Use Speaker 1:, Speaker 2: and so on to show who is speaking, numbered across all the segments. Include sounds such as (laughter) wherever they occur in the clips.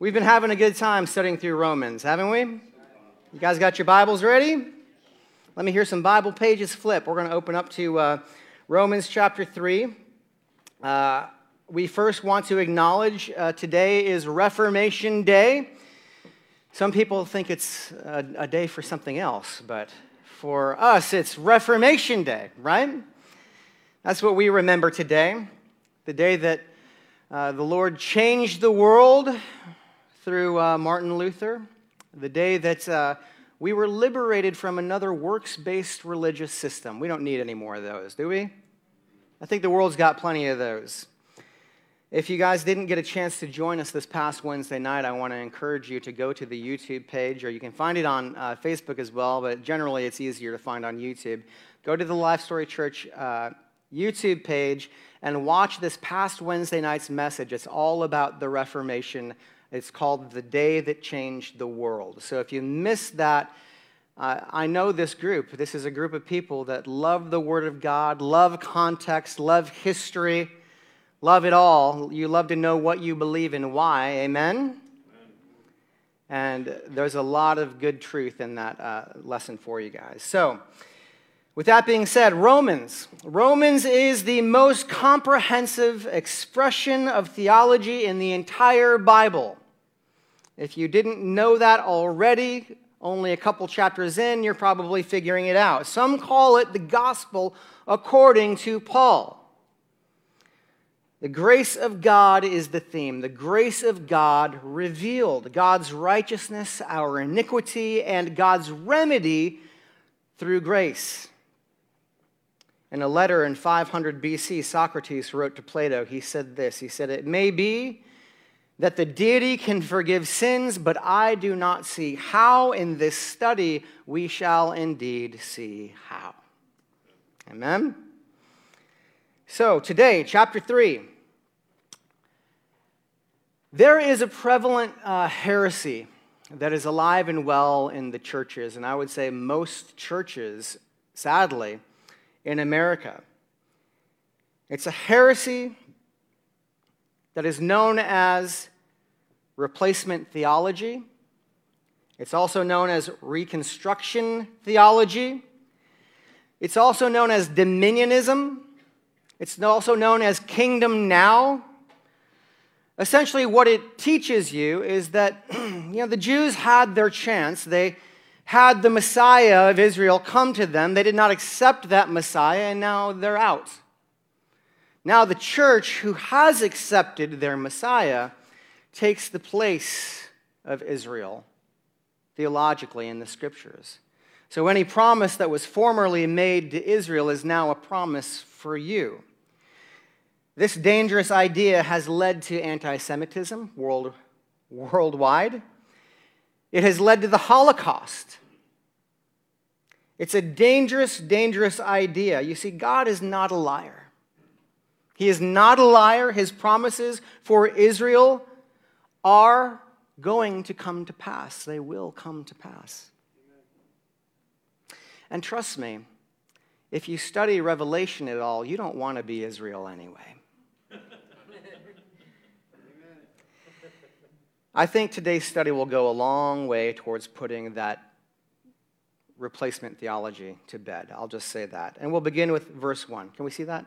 Speaker 1: we've been having a good time studying through Romans, haven't we? You guys got your Bibles ready? Let me hear some Bible pages flip. We're going to open up to uh, Romans chapter 3. Uh, we first want to acknowledge uh, today is Reformation Day. Some people think it's a, a, day for something else, but for us, it's Reformation Day, right? That's what we remember today. The day that uh, the Lord changed the world through uh, Martin Luther. The day that uh, we were liberated from another works based religious system. We don't need any more of those, do we? I think the world's got plenty of those. If you guys didn't get a chance to join us this past Wednesday night, I want to encourage you to go to the YouTube page, or you can find it on uh, Facebook as well, but generally it's easier to find on YouTube. Go to the Life Story Church uh, YouTube page and watch this past Wednesday night's message. It's all about the Reformation it's called The Day That Changed the World. So if you missed that, uh, I know this group. This is a group of people that love the Word of God, love context, love history, love it all. You love to know what you believe and why. Amen? Amen. And there's a lot of good truth in that uh, lesson for you guys. So, with that being said, Romans. Romans is the most comprehensive expression of theology in the entire Bible. If you didn't know that already, only a couple chapters in, you're probably figuring it out. Some call it the gospel according to Paul. The grace of God is the theme. The grace of God revealed. God's righteousness, our iniquity, and God's remedy through grace. In a letter in 500 BC, Socrates wrote to Plato, he said this He said, It may be that the deity can forgive sins, but I do not see how in this study we shall indeed see how. Amen? So, today, chapter 3. There is a prevalent uh, heresy that is alive and well in the churches, and I would say most churches, sadly, in America. It's a heresy that is known as replacement theology. It's also known as reconstruction theology. It's also known as dominionism. It's also known as kingdom now. Essentially, what it teaches you is that (clears throat) you know, the Jews had their chance. They had the Messiah of Israel come to them. They did not accept that Messiah, and now they're out. Now, the church, who has accepted their Messiah, takes the place of Israel theologically in the scriptures. So, any promise that was formerly made to Israel is now a promise for you. This dangerous idea has led to anti Semitism world, worldwide. It has led to the Holocaust. It's a dangerous, dangerous idea. You see, God is not a liar. He is not a liar. His promises for Israel are going to come to pass. They will come to pass. And trust me, if you study Revelation at all, you don't want to be Israel anyway. I think today's study will go a long way towards putting that replacement theology to bed. I'll just say that. And we'll begin with verse 1. Can we see that?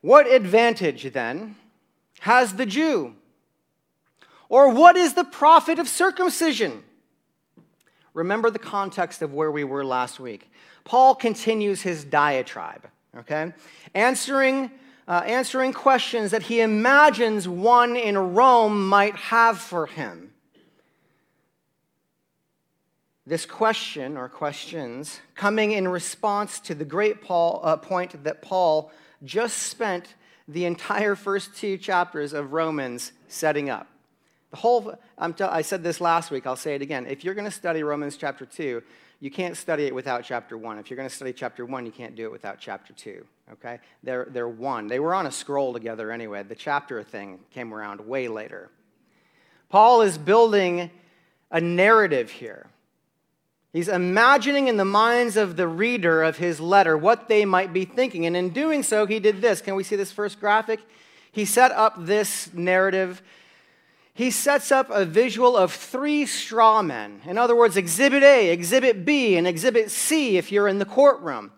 Speaker 1: What advantage then has the Jew? Or what is the profit of circumcision? Remember the context of where we were last week. Paul continues his diatribe, okay? Answering uh, answering questions that he imagines one in Rome might have for him. This question or questions coming in response to the great Paul, uh, point that Paul just spent the entire first two chapters of Romans setting up. The whole, t- i said this last week, I'll say it again. If you're going to study Romans chapter 2, you can't study it without chapter 1. If you're going to study chapter 1, you can't do it without chapter 2. Okay? They're, they're one. They were on a scroll together anyway. The chapter thing came around way later. Paul is building a narrative here. He's imagining in the minds of the reader of his letter what they might be thinking. And in doing so, he did this. Can we see this first graphic? He set up this narrative he sets up a visual of three straw men. In other words, Exhibit A, Exhibit B, and Exhibit C if you're in the courtroom.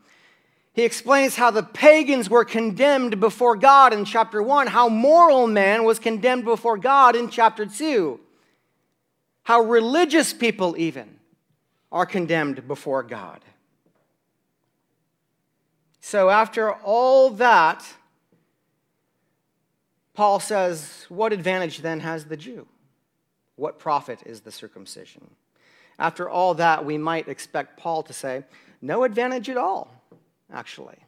Speaker 1: He explains how the pagans were condemned before God in chapter 1, how moral man was condemned before God in chapter 2, how religious people even are condemned before God. So, after all that, Paul says, What advantage then has the Jew? What profit is the circumcision? After all that, we might expect Paul to say, No advantage at all, actually.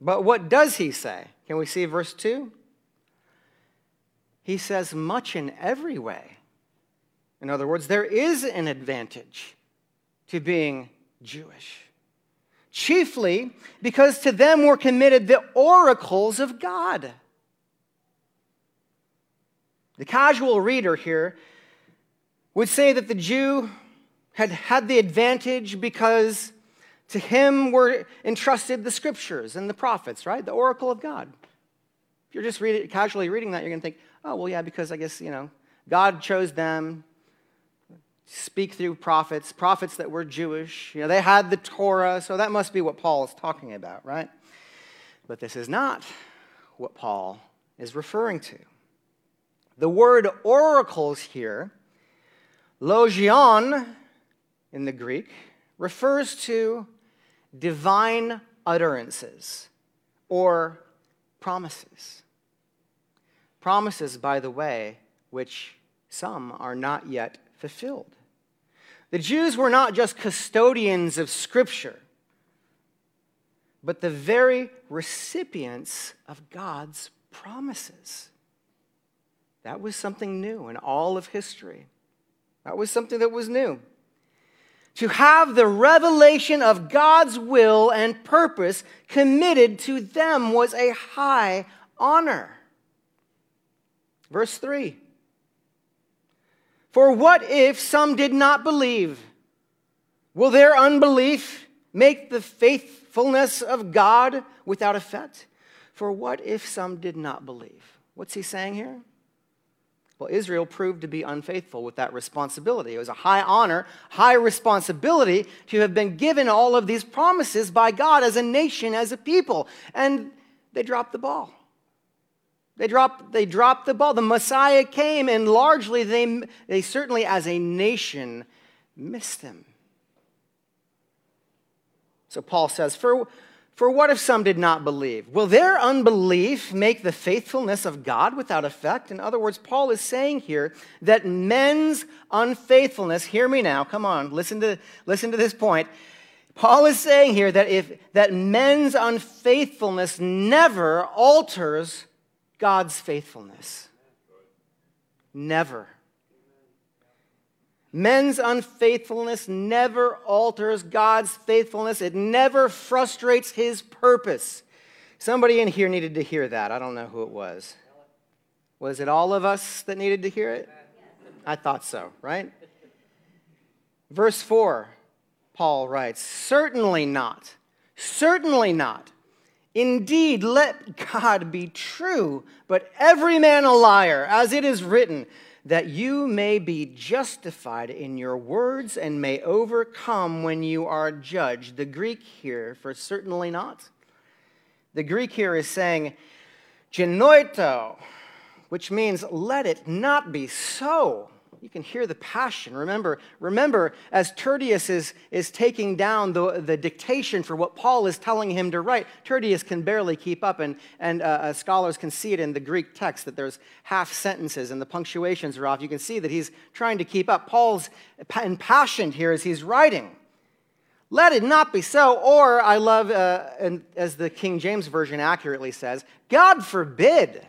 Speaker 1: But what does he say? Can we see verse 2? He says, Much in every way. In other words, there is an advantage to being Jewish. Chiefly because to them were committed the oracles of God. The casual reader here would say that the Jew had had the advantage because to him were entrusted the scriptures and the prophets, right? The oracle of God. If you're just read it, casually reading that, you're going to think, oh, well, yeah, because I guess, you know, God chose them speak through prophets, prophets that were Jewish. You know, they had the Torah, so that must be what Paul is talking about, right? But this is not what Paul is referring to. The word oracles here, logion in the Greek, refers to divine utterances or promises. Promises, by the way, which some are not yet fulfilled. The Jews were not just custodians of Scripture, but the very recipients of God's promises. That was something new in all of history. That was something that was new. To have the revelation of God's will and purpose committed to them was a high honor. Verse 3 For what if some did not believe? Will their unbelief make the faithfulness of God without effect? For what if some did not believe? What's he saying here? Well, Israel proved to be unfaithful with that responsibility. It was a high honor, high responsibility to have been given all of these promises by God as a nation, as a people. And they dropped the ball. They dropped, they dropped the ball. The Messiah came, and largely they, they certainly, as a nation, missed him. So Paul says, For for what if some did not believe? Will their unbelief make the faithfulness of God without effect? In other words, Paul is saying here that men's unfaithfulness, hear me now, come on, listen to, listen to this point. Paul is saying here that if that men's unfaithfulness never alters God's faithfulness. Never. Men's unfaithfulness never alters God's faithfulness, it never frustrates his purpose. Somebody in here needed to hear that. I don't know who it was. Was it all of us that needed to hear it? I thought so, right? Verse 4, Paul writes, Certainly not. Certainly not. Indeed, let God be true, but every man a liar, as it is written that you may be justified in your words and may overcome when you are judged. The Greek here, for certainly not. The Greek here is saying, genoito, which means let it not be so. You can hear the passion. Remember, remember as Tertius is, is taking down the, the dictation for what Paul is telling him to write, Tertius can barely keep up, and, and uh, uh, scholars can see it in the Greek text that there's half sentences and the punctuations are off. You can see that he's trying to keep up. Paul's impassioned here as he's writing. Let it not be so. Or, I love, uh, and as the King James Version accurately says, God forbid.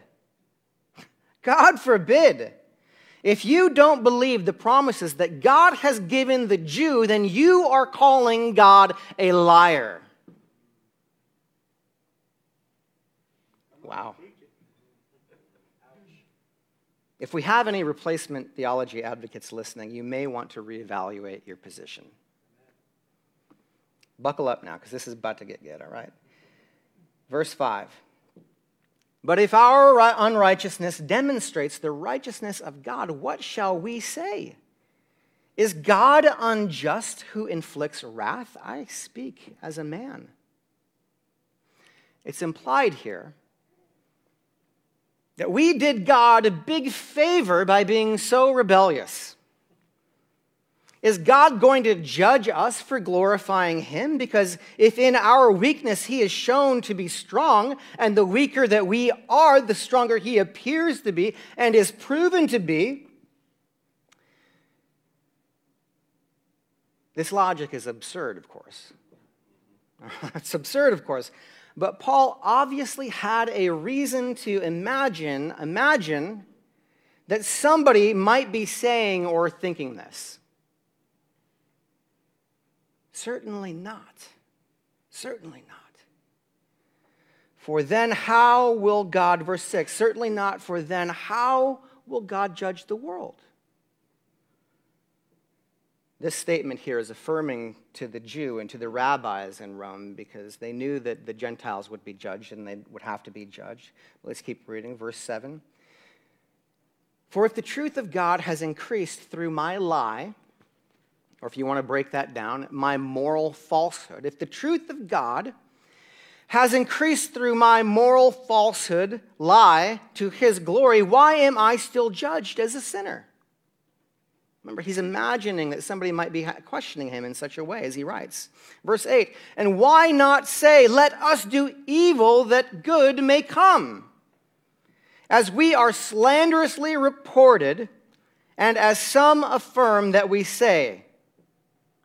Speaker 1: God forbid. If you don't believe the promises that God has given the Jew, then you are calling God a liar. Wow. If we have any replacement theology advocates listening, you may want to reevaluate your position. Buckle up now, because this is about to get good, all right? Verse 5. But if our unrighteousness demonstrates the righteousness of God, what shall we say? Is God unjust who inflicts wrath? I speak as a man. It's implied here that we did God a big favor by being so rebellious. Is God going to judge us for glorifying Him? Because if in our weakness He is shown to be strong, and the weaker that we are, the stronger He appears to be and is proven to be, this logic is absurd, of course. (laughs) it's absurd, of course. But Paul obviously had a reason to imagine, imagine that somebody might be saying or thinking this. Certainly not. Certainly not. For then how will God, verse 6, certainly not, for then how will God judge the world? This statement here is affirming to the Jew and to the rabbis in Rome because they knew that the Gentiles would be judged and they would have to be judged. Let's keep reading. Verse 7. For if the truth of God has increased through my lie, or if you want to break that down, my moral falsehood, if the truth of God has increased through my moral falsehood, lie, to his glory, why am I still judged as a sinner? Remember, he's imagining that somebody might be questioning him in such a way as he writes. Verse 8, and why not say, Let us do evil that good may come? As we are slanderously reported, and as some affirm that we say,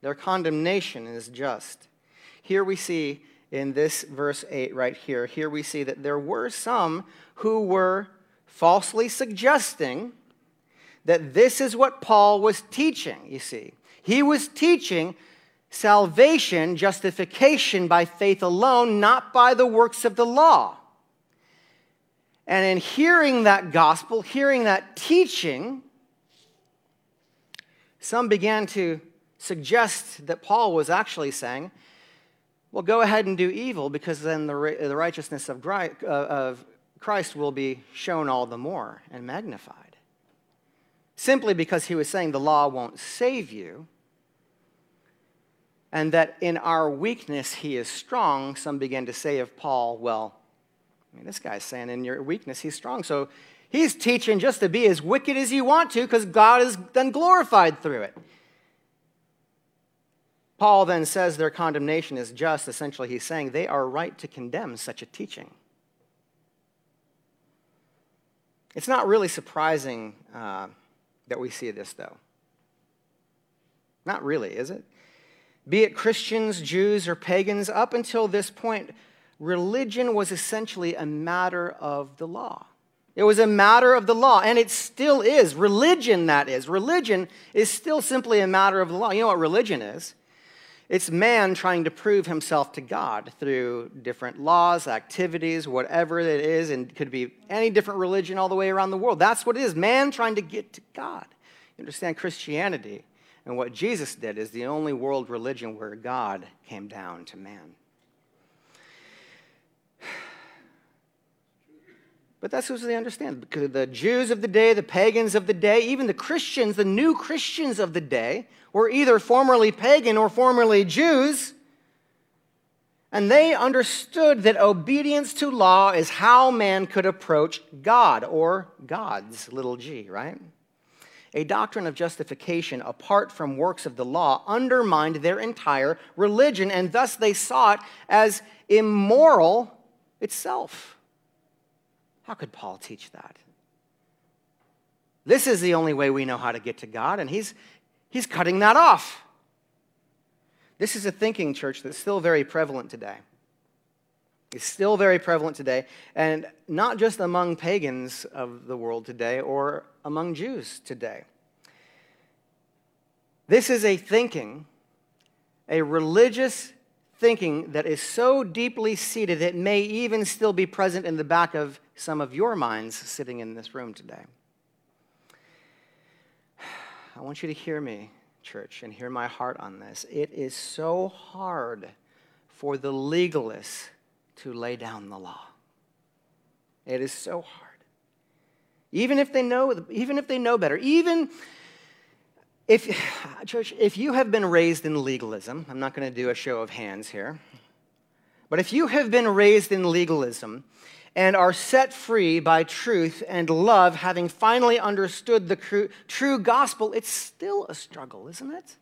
Speaker 1: their condemnation is just. Here we see in this verse 8 right here, here we see that there were some who were falsely suggesting that this is what Paul was teaching, you see. He was teaching salvation, justification by faith alone, not by the works of the law. And in hearing that gospel, hearing that teaching, some began to suggest that Paul was actually saying, well, go ahead and do evil because then the, the righteousness uh, of Christ will be shown all the more and magnified simply because he was saying the law won't save you, and that in our weakness he is strong, some began to say of Paul, well, I mean, this guy's saying in your weakness he's strong. So he's teaching just to be as wicked as you want to because God is then glorified through it. Paul then says their condemnation is just. Essentially, he's saying they are right to condemn such a teaching. It's not really surprising uh, that we see this, though. Not really, is it? Be it Christians, Jews, or pagans, up until this point, religion was essentially a matter of the law. It was a matter of the law, and it still is. Religion, that is. Religion is still simply a matter of the law. You know what religion is? It's man trying to prove himself to God through different laws, activities, whatever it is, and could be any different religion all the way around the world. That's what it is man trying to get to God. You understand Christianity and what Jesus did is the only world religion where God came down to man. But that's what they understand. Because the Jews of the day, the pagans of the day, even the Christians, the new Christians of the day, were either formerly pagan or formerly Jews. And they understood that obedience to law is how man could approach God or God's little g, right? A doctrine of justification apart from works of the law undermined their entire religion, and thus they saw it as immoral itself. How could Paul teach that? This is the only way we know how to get to God, and he's, he's cutting that off. This is a thinking, church, that's still very prevalent today. It's still very prevalent today, and not just among pagans of the world today or among Jews today. This is a thinking, a religious thinking that is so deeply seated it may even still be present in the back of some of your minds sitting in this room today. (sighs) I want you to hear me, church, and hear my heart on this. It is so hard for the legalists to lay down the law. It is so hard. Even if they know, even if they know better, even if, (sighs) church, if you have been raised in legalism, I'm not going to do a show of hands here, but if you have been raised in legalism and are set free by truth and love, having finally understood the true gospel, it's still a struggle, isn't it?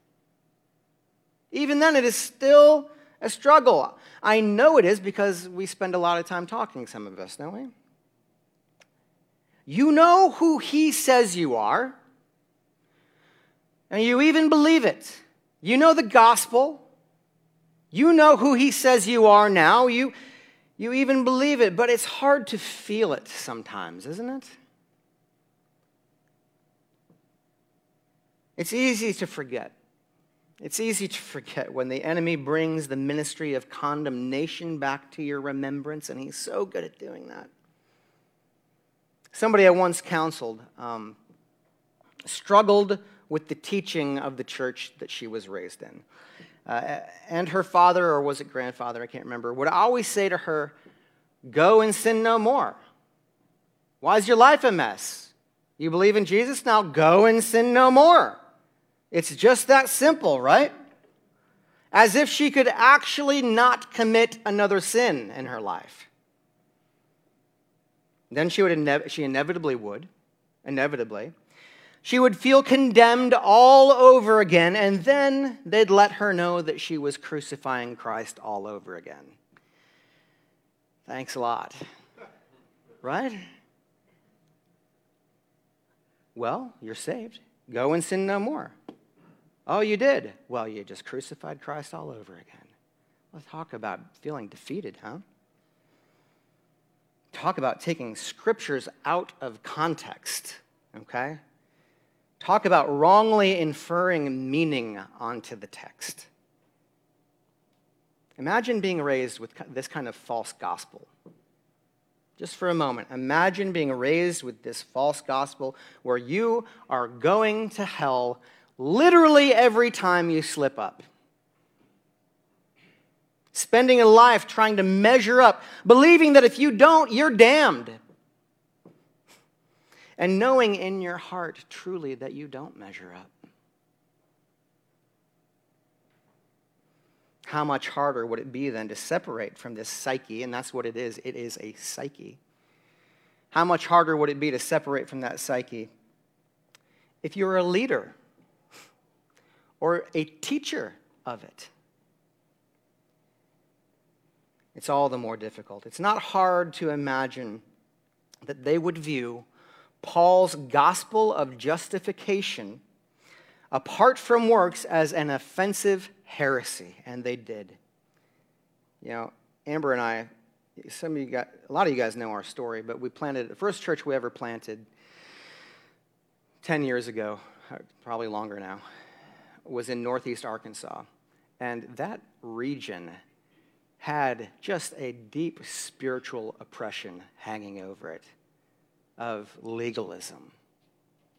Speaker 1: Even then, it is still a struggle. I know it is because we spend a lot of time talking, some of us, don't we? You know who he says you are, and you even believe it. You know the gospel. You know who he says you are now. You, you even believe it, but it's hard to feel it sometimes, isn't it? It's easy to forget. It's easy to forget when the enemy brings the ministry of condemnation back to your remembrance, and he's so good at doing that. Somebody I once counseled um, struggled with the teaching of the church that she was raised in. Uh, and her father, or was it grandfather, I can't remember, would always say to her, Go and sin no more. Why is your life a mess? You believe in Jesus? Now go and sin no more. It's just that simple, right? As if she could actually not commit another sin in her life. Then she, would inev- she inevitably would, inevitably. She would feel condemned all over again, and then they'd let her know that she was crucifying Christ all over again. Thanks a lot. Right? Well, you're saved. Go and sin no more. Oh, you did? Well, you just crucified Christ all over again. Let's talk about feeling defeated, huh? Talk about taking scriptures out of context, okay? Talk about wrongly inferring meaning onto the text. Imagine being raised with this kind of false gospel. Just for a moment, imagine being raised with this false gospel where you are going to hell literally every time you slip up. Spending a life trying to measure up, believing that if you don't, you're damned. And knowing in your heart truly that you don't measure up. How much harder would it be then to separate from this psyche? And that's what it is it is a psyche. How much harder would it be to separate from that psyche if you're a leader? or a teacher of it. It's all the more difficult. It's not hard to imagine that they would view Paul's gospel of justification apart from works as an offensive heresy, and they did. You know, Amber and I, some of you got, a lot of you guys know our story, but we planted the first church we ever planted 10 years ago, uh, probably longer now was in northeast Arkansas. And that region had just a deep spiritual oppression hanging over it of legalism.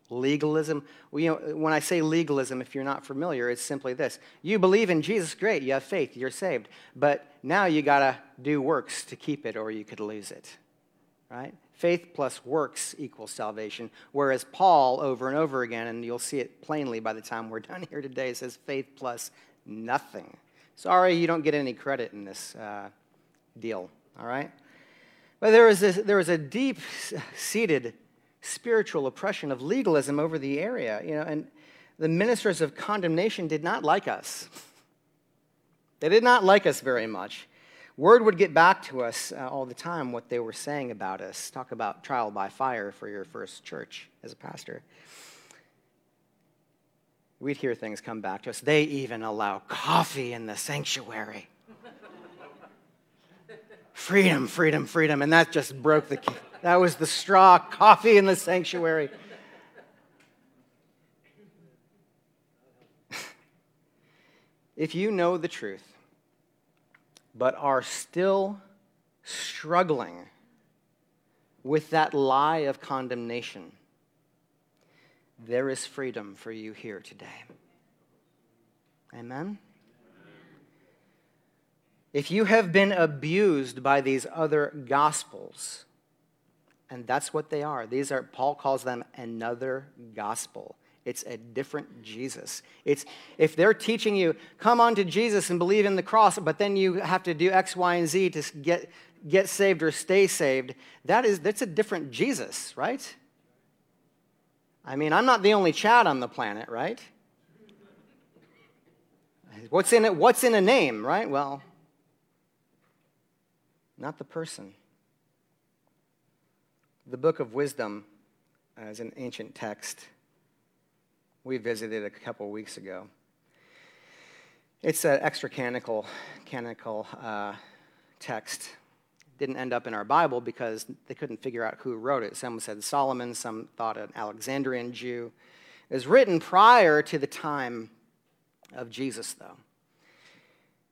Speaker 1: Legalism, you know, when I say legalism, if you're not familiar, it's simply this. You believe in Jesus, great, you have faith, you're saved. But now you got to do works to keep it or you could lose it, right? Faith plus works equals salvation. Whereas Paul, over and over again, and you'll see it plainly by the time we're (laughs) done here today, says faith plus nothing. Sorry, you don't get any credit in this uh, deal, all right? But there was, this, there was a deep seated spiritual oppression of legalism over the area, you know, and the ministers of condemnation did not like us. They did not like us very much. Word would get back to us uh, all the time what they were saying about us. Talk about trial by fire for your first church as a pastor. We'd hear things come back to us. They even allow coffee in the sanctuary. Freedom, freedom, freedom. And that just broke the, that was the straw coffee in the sanctuary. (laughs) if you know the truth, but are still struggling with that lie of condemnation, there is freedom for you here today. Amen? If you have been abused by these other gospels, and that's what they are. These are Paul calls them another gospel. It's a different Jesus. It's if they're teaching you come on to Jesus and believe in the cross, but then you have to do X, Y, and Z to get get saved or stay saved. That is that's a different Jesus, right? I mean, I'm not the only Chad on the planet, right? What's in it? What's in a name, right? Well, not the person. The book of wisdom is an ancient text. We visited a couple weeks ago. It's an extra canonical, canonical uh, text. Didn't end up in our Bible because they couldn't figure out who wrote it. Some said Solomon, some thought an Alexandrian Jew. It was written prior to the time of Jesus, though.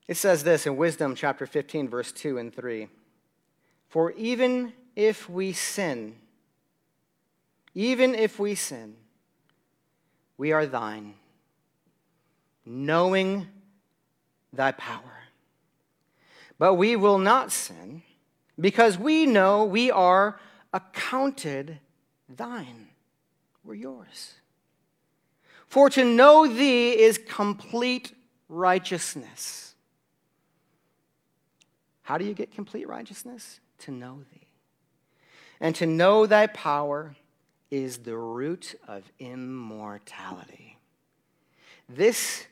Speaker 1: It says this in Wisdom chapter 15, verse 2 and 3. For even if we sin, even if we sin, we are thine, knowing thy power. But we will not sin because we know we are accounted thine. We're yours. For to know thee is complete righteousness. How do you get complete righteousness? To know thee. And to know thy power is the root of immortality. This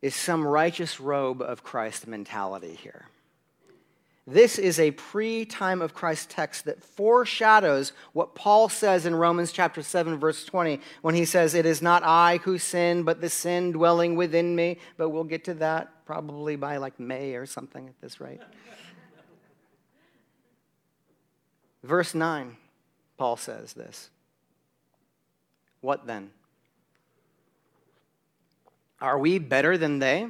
Speaker 1: is some righteous robe of Christ mentality here. This is a pre time of Christ text that foreshadows what Paul says in Romans chapter 7, verse 20, when he says, It is not I who sin, but the sin dwelling within me. But we'll get to that probably by like May or something at this rate. Verse 9, Paul says this. What then? Are we better than they?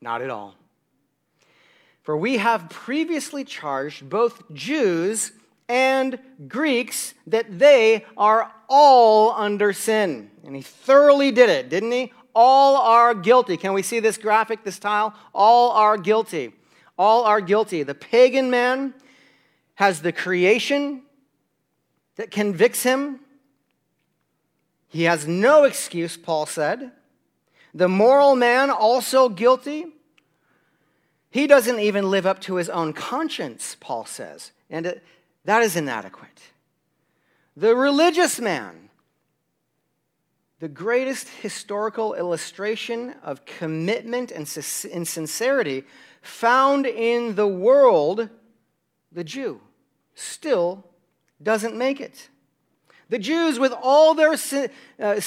Speaker 1: Not at all. For we have previously charged both Jews and Greeks that they are all under sin. And he thoroughly did it, didn't he? All are guilty. Can we see this graphic, this tile? All are guilty. All are guilty. The pagan man has the creation that convicts him. He has no excuse, Paul said. The moral man, also guilty. He doesn't even live up to his own conscience, Paul says, and that is inadequate. The religious man, the greatest historical illustration of commitment and sincerity found in the world, the Jew still doesn't make it. The Jews, with all their uh,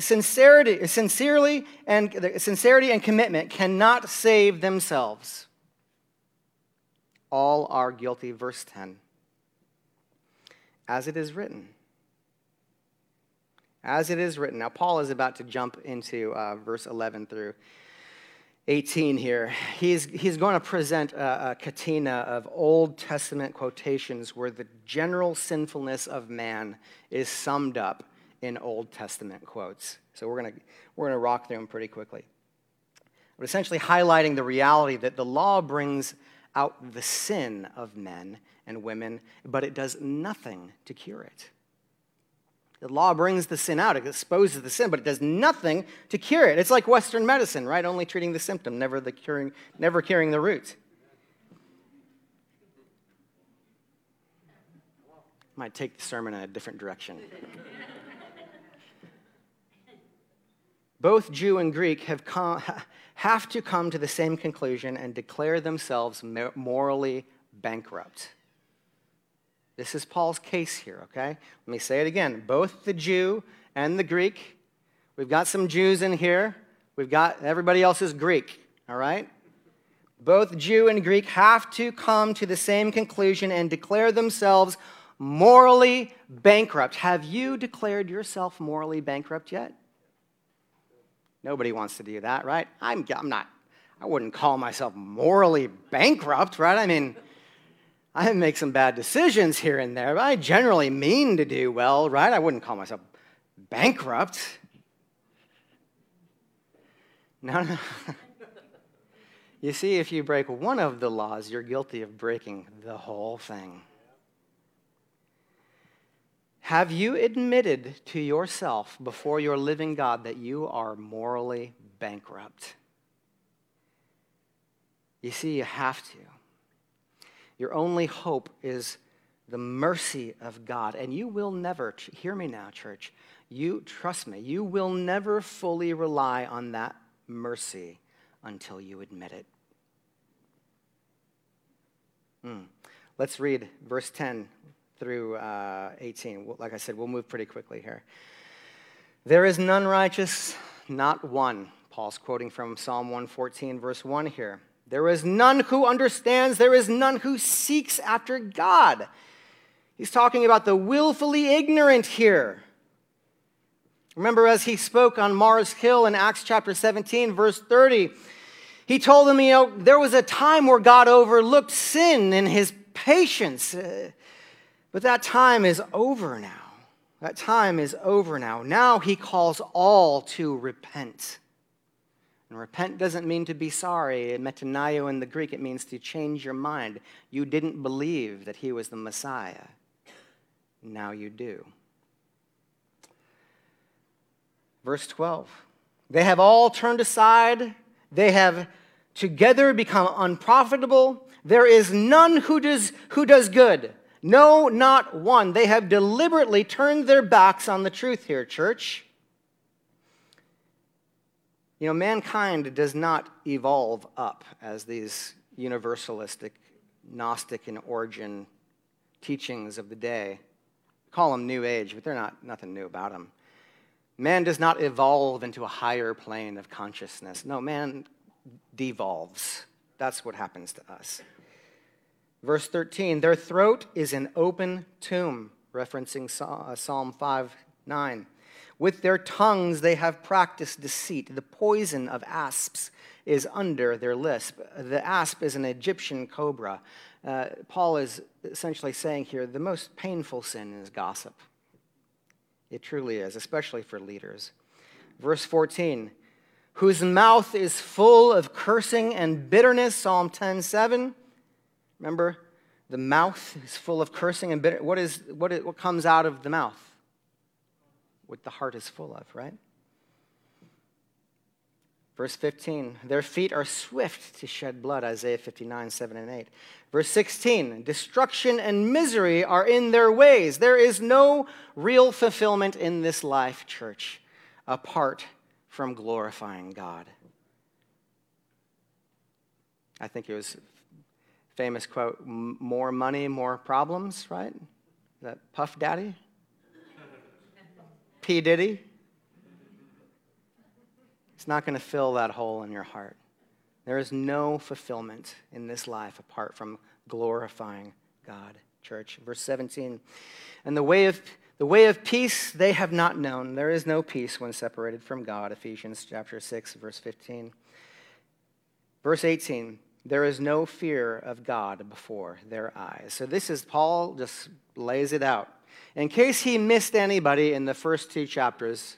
Speaker 1: sincerity, sincerely and sincerity and commitment, cannot save themselves. All are guilty. Verse 10. As it is written. As it is written. Now, Paul is about to jump into uh, verse 11 through 18 here, he's, he's going to present a, a catena of Old Testament quotations where the general sinfulness of man is summed up in Old Testament quotes. So we're going to we're going to rock through them pretty quickly. But essentially highlighting the reality that the law brings out the sin of men and women, but it does nothing to cure it. The law brings the sin out, it exposes the sin, but it does nothing to cure it. It's like Western medicine, right? Only treating the symptom, never, the curing, never curing the root. Might take the sermon in a different direction. Both Jew and Greek have, come, have to come to the same conclusion and declare themselves morally bankrupt. This is Paul's case here, okay? Let me say it again. Both the Jew and the Greek. We've got some Jews in here. We've got everybody else is Greek, all right? both Jew and Greek, have to come to the same conclusion and declare themselves morally bankrupt. Have you declared yourself morally bankrupt yet? Nobody wants to do that, right? I'm, I'm not, I wouldn't call myself morally bankrupt, right? I mean, I make some bad decisions here and there, but I generally mean to do well, right? I wouldn't call myself bankrupt. No, no. (laughs) you see, if you break one of the laws, you're guilty of breaking the whole thing. Have you admitted to yourself before your living God that you are morally bankrupt? You see, you have to. Your only hope is the mercy of God. And you will never, hear me now, church, you, trust me, you will never fully rely on that mercy until you admit it. Hmm. Let's read verse 10 through uh, 18. Like I said, we'll move pretty quickly here. There is none righteous, not one. Paul's quoting from Psalm 114, verse 1 here. There is none who understands, there is none who seeks after God. He's talking about the willfully ignorant here. Remember, as he spoke on Mars Hill in Acts chapter 17, verse 30, he told them, you know, there was a time where God overlooked sin in his patience. Uh, but that time is over now. That time is over now. Now he calls all to repent. And repent doesn't mean to be sorry. Metanoia in the Greek, it means to change your mind. You didn't believe that he was the Messiah. Now you do. Verse 12 They have all turned aside, they have together become unprofitable. There is none who does, who does good. No, not one. They have deliberately turned their backs on the truth here, church. You know, mankind does not evolve up as these universalistic, Gnostic, and origin teachings of the day. call them New Age, but they're not nothing new about them. Man does not evolve into a higher plane of consciousness. No, man devolves. That's what happens to us. Verse 13, their throat is an open tomb, referencing uh, Psalm 5 9. With their tongues they have practiced deceit. The poison of asps is under their lisp. The asp is an Egyptian cobra. Uh, Paul is essentially saying here the most painful sin is gossip. It truly is, especially for leaders. Verse 14, whose mouth is full of cursing and bitterness, Psalm 10 7. Remember, the mouth is full of cursing and bitter. What, is, what, is, what comes out of the mouth? What the heart is full of, right? Verse 15, their feet are swift to shed blood, Isaiah 59, 7 and 8. Verse 16, destruction and misery are in their ways. There is no real fulfillment in this life, church, apart from glorifying God. I think it was famous quote more money, more problems, right? That Puff Daddy? P. Diddy? It's not going to fill that hole in your heart. There is no fulfillment in this life apart from glorifying God, church. Verse 17. And the way of the way of peace they have not known. There is no peace when separated from God. Ephesians chapter 6, verse 15. Verse 18. There is no fear of God before their eyes. So this is, Paul just lays it out. In case he missed anybody in the first two chapters,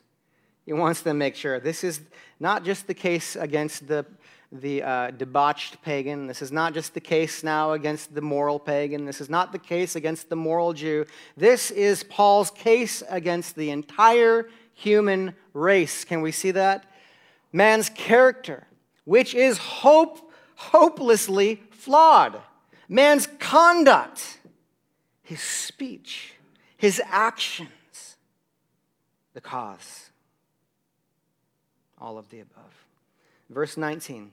Speaker 1: he wants to make sure this is not just the case against the, the uh, debauched pagan. This is not just the case now against the moral pagan. This is not the case against the moral Jew. This is Paul's case against the entire human race. Can we see that? Man's character, which is hope hopelessly flawed. Man's conduct, his speech, his actions, the cause. All of the above. Verse 19.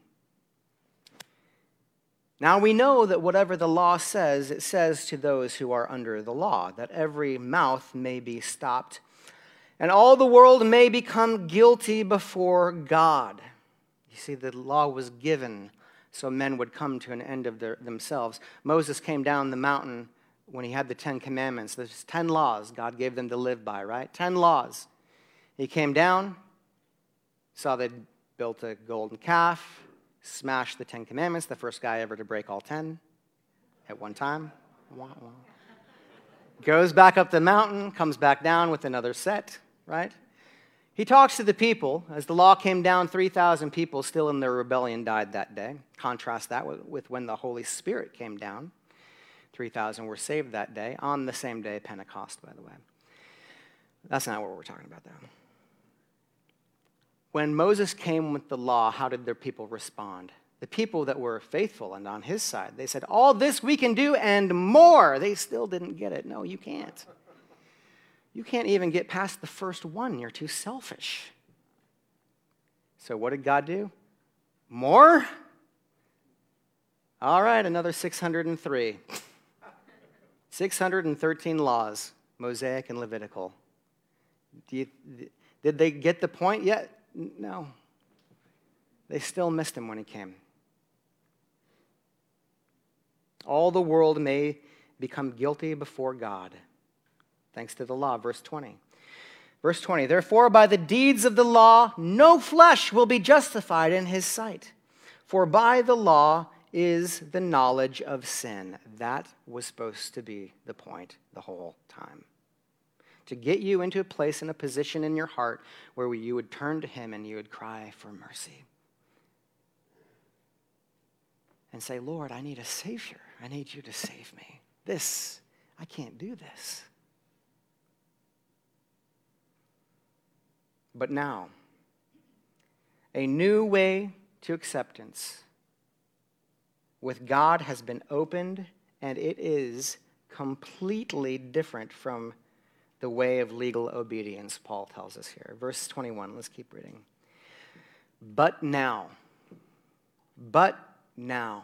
Speaker 1: Now we know that whatever the law says, it says to those who are under the law, that every mouth may be stopped, and all the world may become guilty before God. You see, the law was given so men would come to an end of their, themselves. Moses came down the mountain when he had the Ten Commandments. There's 10 laws God gave them to live by, right? 10 laws. He came down, saw they'd built a golden calf, smashed the Ten Commandments, the first guy ever to break all 10 at one time. Goes back up the mountain, comes back down with another set, right? He talks to the people. As the law came down, 3,000 people still in their rebellion died that day. Contrast that with, with when the Holy Spirit came down. 3,000 were saved that day, on the same day, Pentecost, by the way. That's not what we're talking about, though. When Moses came with the law, how did their people respond? The people that were faithful and on his side, they said, All this we can do and more. They still didn't get it. No, you can't. You can't even get past the first one. You're too selfish. So, what did God do? More? All right, another 603. (laughs) 613 laws, Mosaic and Levitical. You, did they get the point yet? No. They still missed him when he came. All the world may become guilty before God thanks to the law. Verse 20. Verse 20, therefore, by the deeds of the law, no flesh will be justified in his sight. For by the law is the knowledge of sin. That was supposed to be the point the whole time. To get you into a place and a position in your heart where you would turn to him and you would cry for mercy. And say, Lord, I need a Savior. I need you to save me. This, I can't do this. But now, a new way to acceptance with God has been opened, and it is completely different from the way of legal obedience, Paul tells us here. Verse 21, let's keep reading. But now, but now,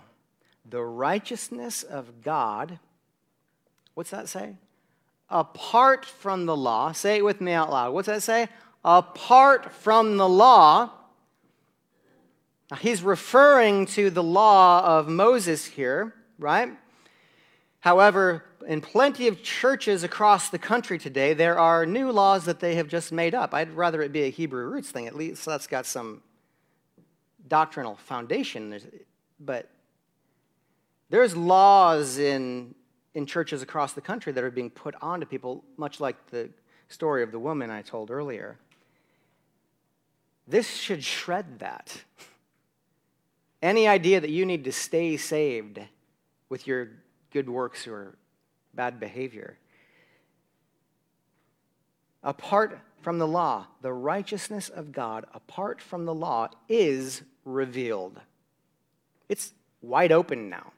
Speaker 1: the righteousness of God, what's that say? Apart from the law, say it with me out loud. What's that say? apart from the law. Now, he's referring to the law of Moses here, right? However, in plenty of churches across the country today, there are new laws that they have just made up. I'd rather it be a Hebrew roots thing, at least that's got some doctrinal foundation. But there's laws in, in churches across the country that are being put onto people, much like the story of the woman I told earlier. This should shred that. (laughs) Any idea that you need to stay saved with your good works or bad behavior. Apart from the law, the righteousness of God, apart from the law, is revealed. It's wide open now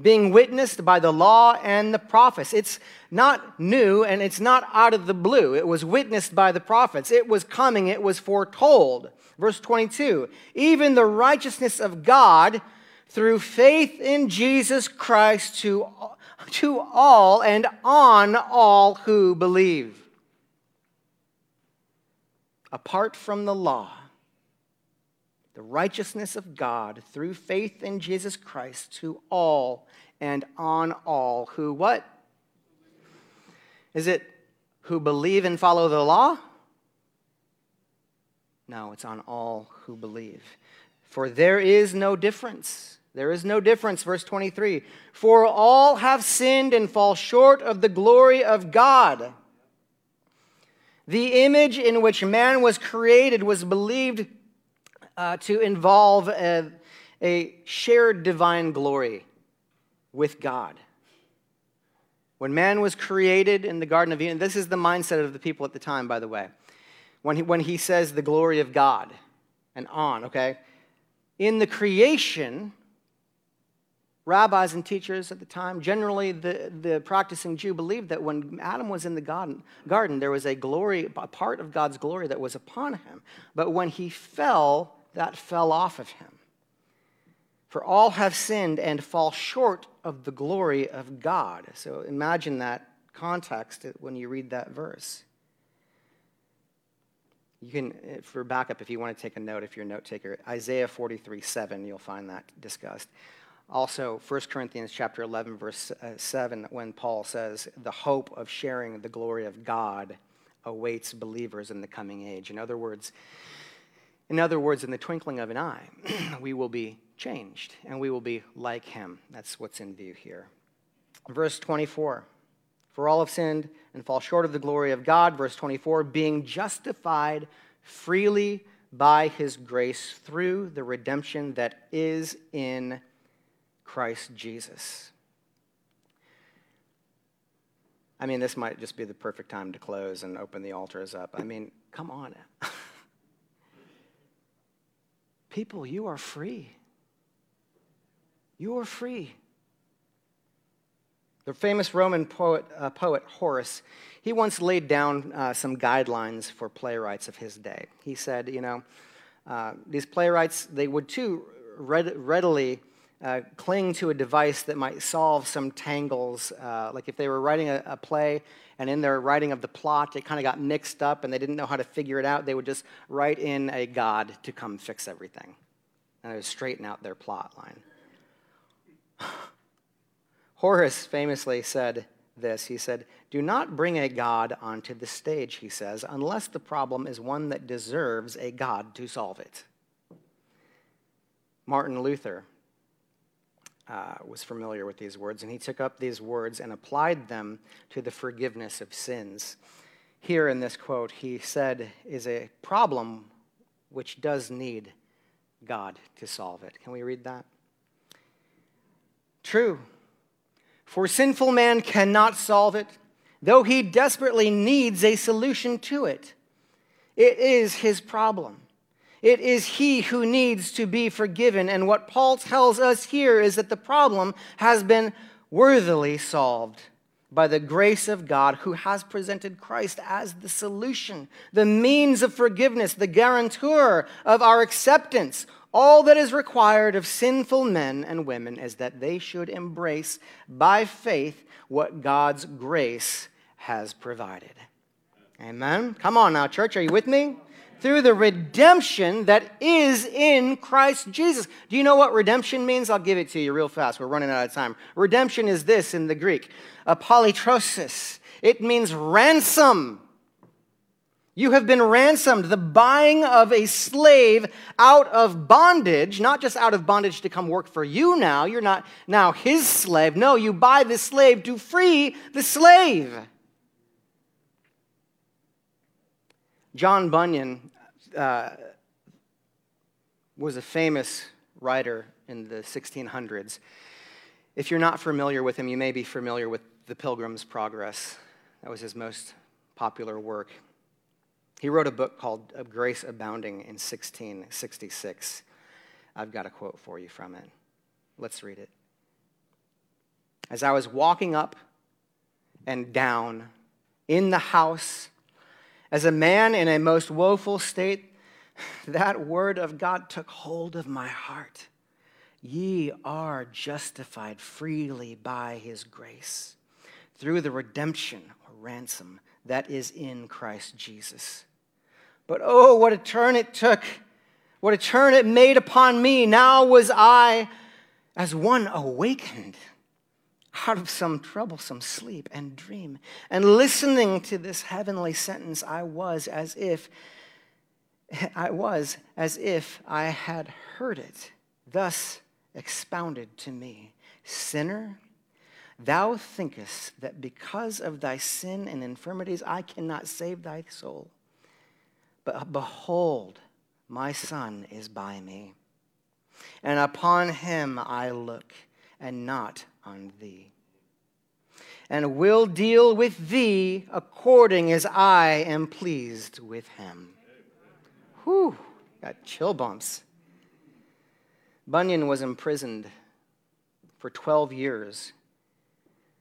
Speaker 1: being witnessed by the law and the prophets. It's not new and it's not out of the blue. It was witnessed by the prophets. It was coming, it was foretold. Verse 22 even the righteousness of God through faith in Jesus Christ to, to all and on all who believe. Apart from the law, the righteousness of God through faith in Jesus Christ to all and on all who what? Is it who believe and follow the law? No, it's on all who believe. For there is no difference. There is no difference. Verse 23 For all have sinned and fall short of the glory of God. The image in which man was created was believed uh, to involve a, a shared divine glory with God. When man was created in the Garden of Eden, this is the mindset of the people at the time, by the way. When he, when he says the glory of God and on, okay? In the creation, rabbis and teachers at the time, generally the, the practicing Jew, believed that when Adam was in the garden, garden, there was a glory, a part of God's glory that was upon him. But when he fell, that fell off of him. For all have sinned and fall short of the glory of God. So imagine that context when you read that verse. You can, for backup, if you want to take a note, if you're a note taker, Isaiah 43 7, you'll find that discussed. Also, 1 Corinthians chapter 11, verse uh, 7, when Paul says, the hope of sharing the glory of God awaits believers in the coming age. In other words, in other words, in the twinkling of an eye, (clears throat) we will be changed and we will be like him. That's what's in view here. Verse 24 For all have sinned and fall short of the glory of God. Verse 24 Being justified freely by his grace through the redemption that is in Christ Jesus. I mean, this might just be the perfect time to close and open the altars up. I mean, come on. (laughs) People, you are free. You are free. The famous Roman poet, uh, poet Horace, he once laid down uh, some guidelines for playwrights of his day. He said, you know, uh, these playwrights, they would too readily uh, cling to a device that might solve some tangles. Uh, like if they were writing a, a, play and in their writing of the plot, it kind of got mixed up and they didn't know how to figure it out, they would just write in a god to come fix everything. And it would straighten out their plot line. (sighs) Horace famously said this. He said, Do not bring a god onto the stage, he says, unless the problem is one that deserves a god to solve it. Martin Luther uh, was familiar with these words, and he took up these words and applied them to the forgiveness of sins. Here in this quote, he said, is a problem which does need God to solve it. Can we read that? True. For sinful man cannot solve it, though he desperately needs a solution to it. It is his problem. It is he who needs to be forgiven. And what Paul tells us here is that the problem has been worthily solved by the grace of God who has presented Christ as the solution, the means of forgiveness, the guarantor of our acceptance. All that is required of sinful men and women is that they should embrace by faith what God's grace has provided. Amen. Come on now, church. Are you with me? Through the redemption that is in Christ Jesus. Do you know what redemption means? I'll give it to you real fast. We're running out of time. Redemption is this in the Greek apolutrosis. It means ransom. You have been ransomed, the buying of a slave out of bondage, not just out of bondage to come work for you now. You're not now his slave. No, you buy the slave to free the slave. John Bunyan uh, was a famous writer in the 1600s. If you're not familiar with him, you may be familiar with The Pilgrim's Progress. That was his most popular work. He wrote a book called Grace Abounding in 1666. I've got a quote for you from it. Let's read it. As I was walking up and down in the house as a man in a most woeful state, that word of God took hold of my heart. Ye are justified freely by his grace through the redemption or ransom that is in Christ Jesus. But oh, what a turn it took! What a turn it made upon me! Now was I as one awakened out of some troublesome sleep and dream. And listening to this heavenly sentence, I was as if (laughs) I was as if I had heard it, thus expounded to me. Sinner, thou thinkest that because of thy sin and infirmities I cannot save thy soul. But behold, my son is by me, and upon him I look, and not on thee. And will deal with thee according as I am pleased with him. Whew, got chill bumps. Bunyan was imprisoned for 12 years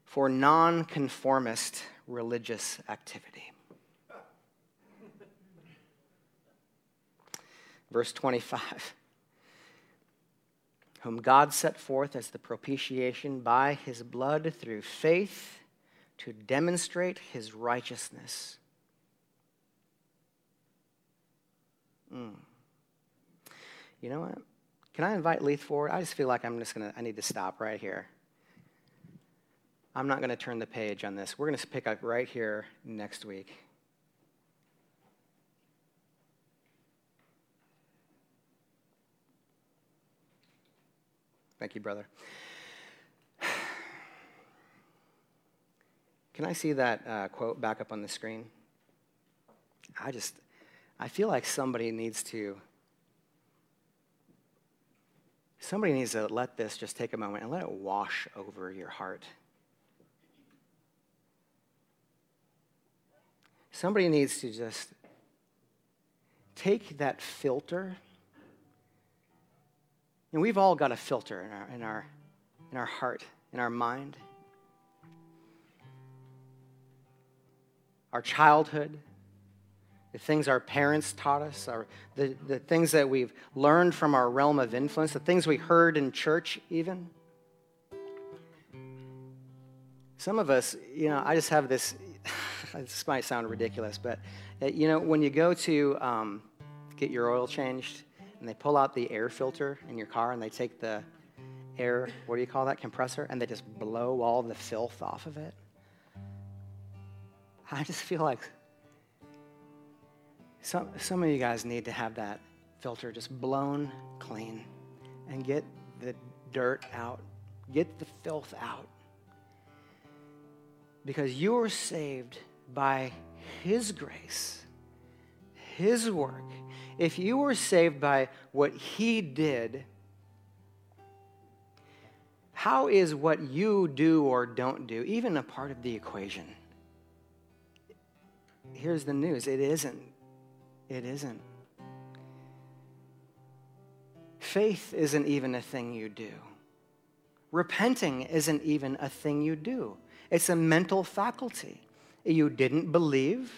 Speaker 1: for nonconformist religious activity. Verse 25 whom God set forth as the propitiation by his blood through faith to demonstrate his righteousness. Mm. You know what? Can I invite Leith forward? I just feel like I'm just going to, I need to stop right here. I'm not going to turn the page on this. We're going to pick up right here next week. Thank you, brother. Can I see that uh, quote back up on the screen? I just, I feel like somebody needs to, somebody needs to let this just take a moment and let it wash over your heart. Somebody needs to just take that filter. And we've all got a filter in our, in our, in our heart, in our mind. our childhood, the things our parents taught us, our, the, the things that we've learned from our realm of influence, the things we heard in church, even. Some of us, you know, I just have this, (sighs) this might sound ridiculous, but, uh, you know, when you go to um, get your oil changed and they pull out the air filter in your car and they take the air, what do you call that, compressor, and they just blow all the filth off of it. I just feel like some, some of you guys need to have that filter just blown clean and get the dirt out, get the filth out. Because you are saved by His grace, His work. If you were saved by what He did, how is what you do or don't do even a part of the equation? here's the news it isn't. It isn't. Faith isn't even a thing you do. Repenting isn't even a thing you do. It's a mental faculty. You didn't believe,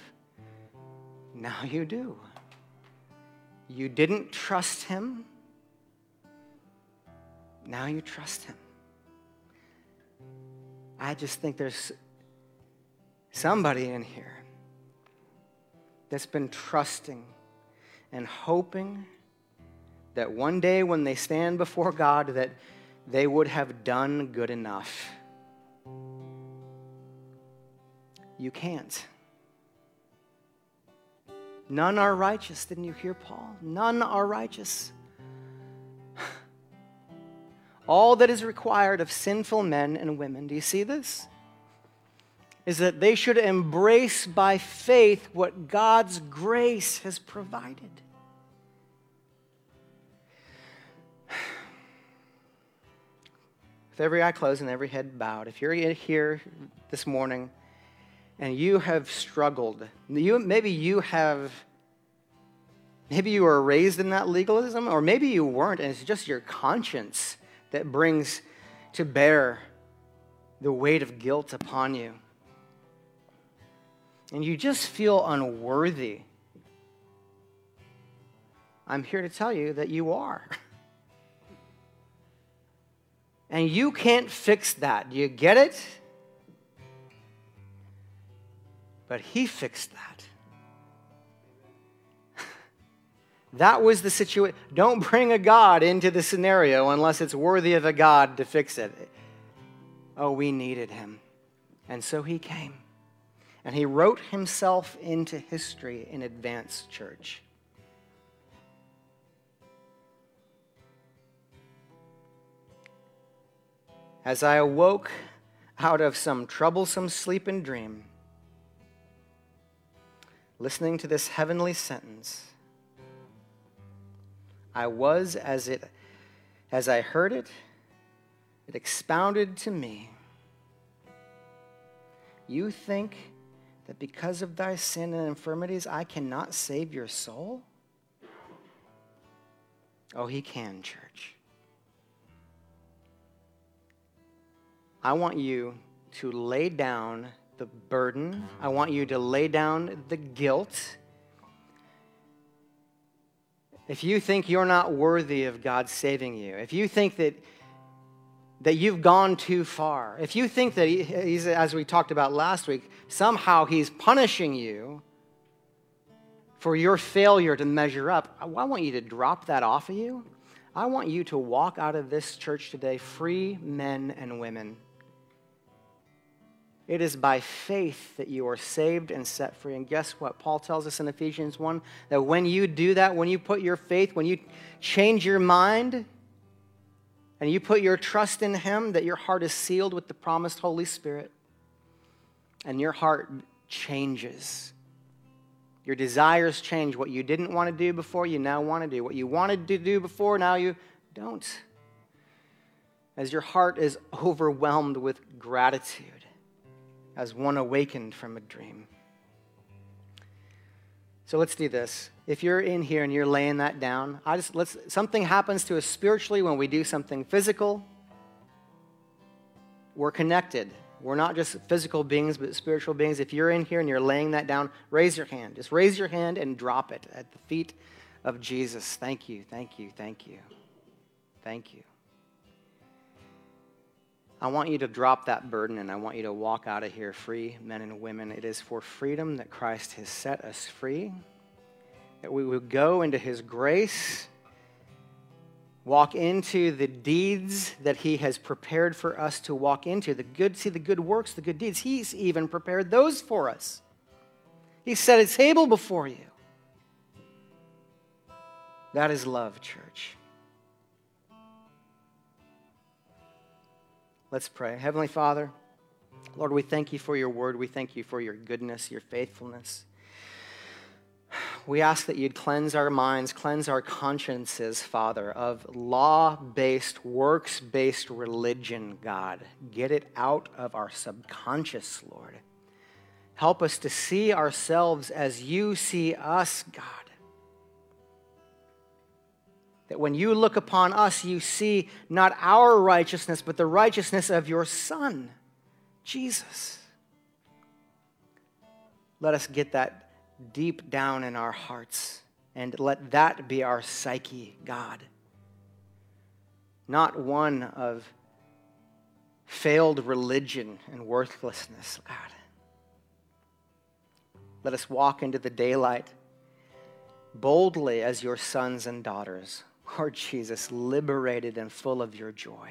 Speaker 1: now you do. You didn't trust Him, now you trust Him. I just think there's somebody in here that's been trusting and hoping that one day when they stand before God that they would have done good enough. You can't. None are righteous. Didn't you hear Paul? None are righteous. (sighs) All that is required of sinful men and women. Do you see this? is that they should embrace by faith what God's grace has provided. (sighs) With every eye closed and every head bowed, if you're here this morning and you have struggled, you, maybe you have, maybe you were raised in that legalism, or maybe you weren't, and it's just your conscience that brings to bear the weight of guilt upon you and you just feel unworthy, I'm here to tell you that you are. (laughs) And you can't fix that. Do you get it? But He fixed that. (laughs) That was the situation. Don't bring a God into the scenario unless it's worthy of a God to fix it. Oh, we needed him. And so he came and he wrote himself into history in advance church. As I awoke out of some troublesome sleep and dream, listening to this heavenly sentence, I was as it as I heard it, it expounded to me. You think that because of thy sin and infirmities, I cannot save your soul? Oh, he can, church. I want you to lay down the burden. I want you to lay down the guilt. If you think you're not worthy of God saving you, if you think that that you've gone too far, if you think that he's, as we talked about last week, somehow he's punishing you for your failure to measure up. I want you to drop that off of you. I want you to walk out of this church today free men and women. It is by faith that you are saved and set free. And guess what? Paul tells us in Ephesians 1 that when you do that, when you put your faith, when you change your mind, and you put your trust in Him, that your heart is sealed with the promised Holy Spirit, and your heart changes. Your desires change. What you didn't want to do before, you now want to do. What you wanted to do before, now you don't. As your heart is overwhelmed with gratitude, as one awakened from a dream. So let's do this. If you're in here and you're laying that down, I just let's something happens to us spiritually when we do something physical. We're connected. We're not just physical beings, but spiritual beings. If you're in here and you're laying that down, raise your hand. Just raise your hand and drop it at the feet of Jesus. Thank you, thank you, thank you, thank you. I want you to drop that burden and I want you to walk out of here free, men and women. It is for freedom that Christ has set us free, that we would go into his grace walk into the deeds that he has prepared for us to walk into the good see the good works the good deeds. He's even prepared those for us. He set a table before you. That is love church let's pray heavenly father lord we thank you for your word we thank you for your goodness your faithfulness we ask that you'd cleanse our minds, cleanse our consciences, Father, of law based, works based religion, God. Get it out of our subconscious, Lord. Help us to see ourselves as you see us, God. That when you look upon us, you see not our righteousness, but the righteousness of your Son, Jesus. Let us get that deep down in our hearts. And let that be our psyche, God. Not one of failed religion and worthlessness, God. Let us walk into the daylight boldly as your sons and daughters. Lord Jesus, liberated and full of your joy.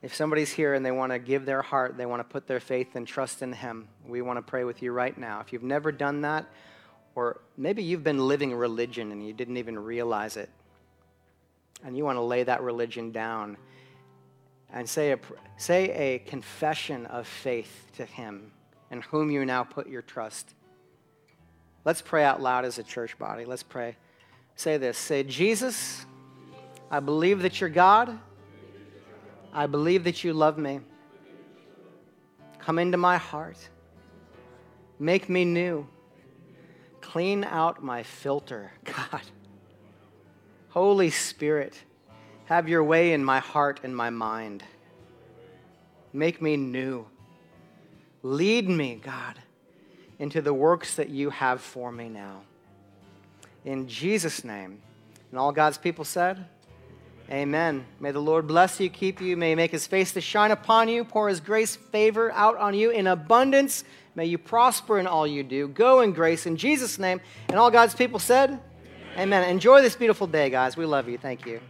Speaker 1: If somebody's here and they want to give their heart, they want to put their faith and trust in Him, we want to pray with you right now. If you've never done that, or maybe you've been living religion and you didn't even realize it, and you want to lay that religion down and say a, say a confession of faith to Him in whom you now put your trust. Let's pray out loud as a church body. Let's pray. Say this Say, Jesus, I believe that you're God. I believe that you love me. Come into my heart. Make me new. Clean out my filter, (laughs) God. Holy Spirit, have your way in my heart and my mind. Make me new. Lead me, God, into the works that you have for me now. In Jesus' name. And all God's people said, Amen. May the Lord bless you, keep you. May he make his face to shine upon you, pour his grace, favor out on you in abundance. May you prosper in all you do. Go in grace in Jesus' name. And all God's people said, Amen. Amen. Enjoy this beautiful day, guys. We love you. Thank you.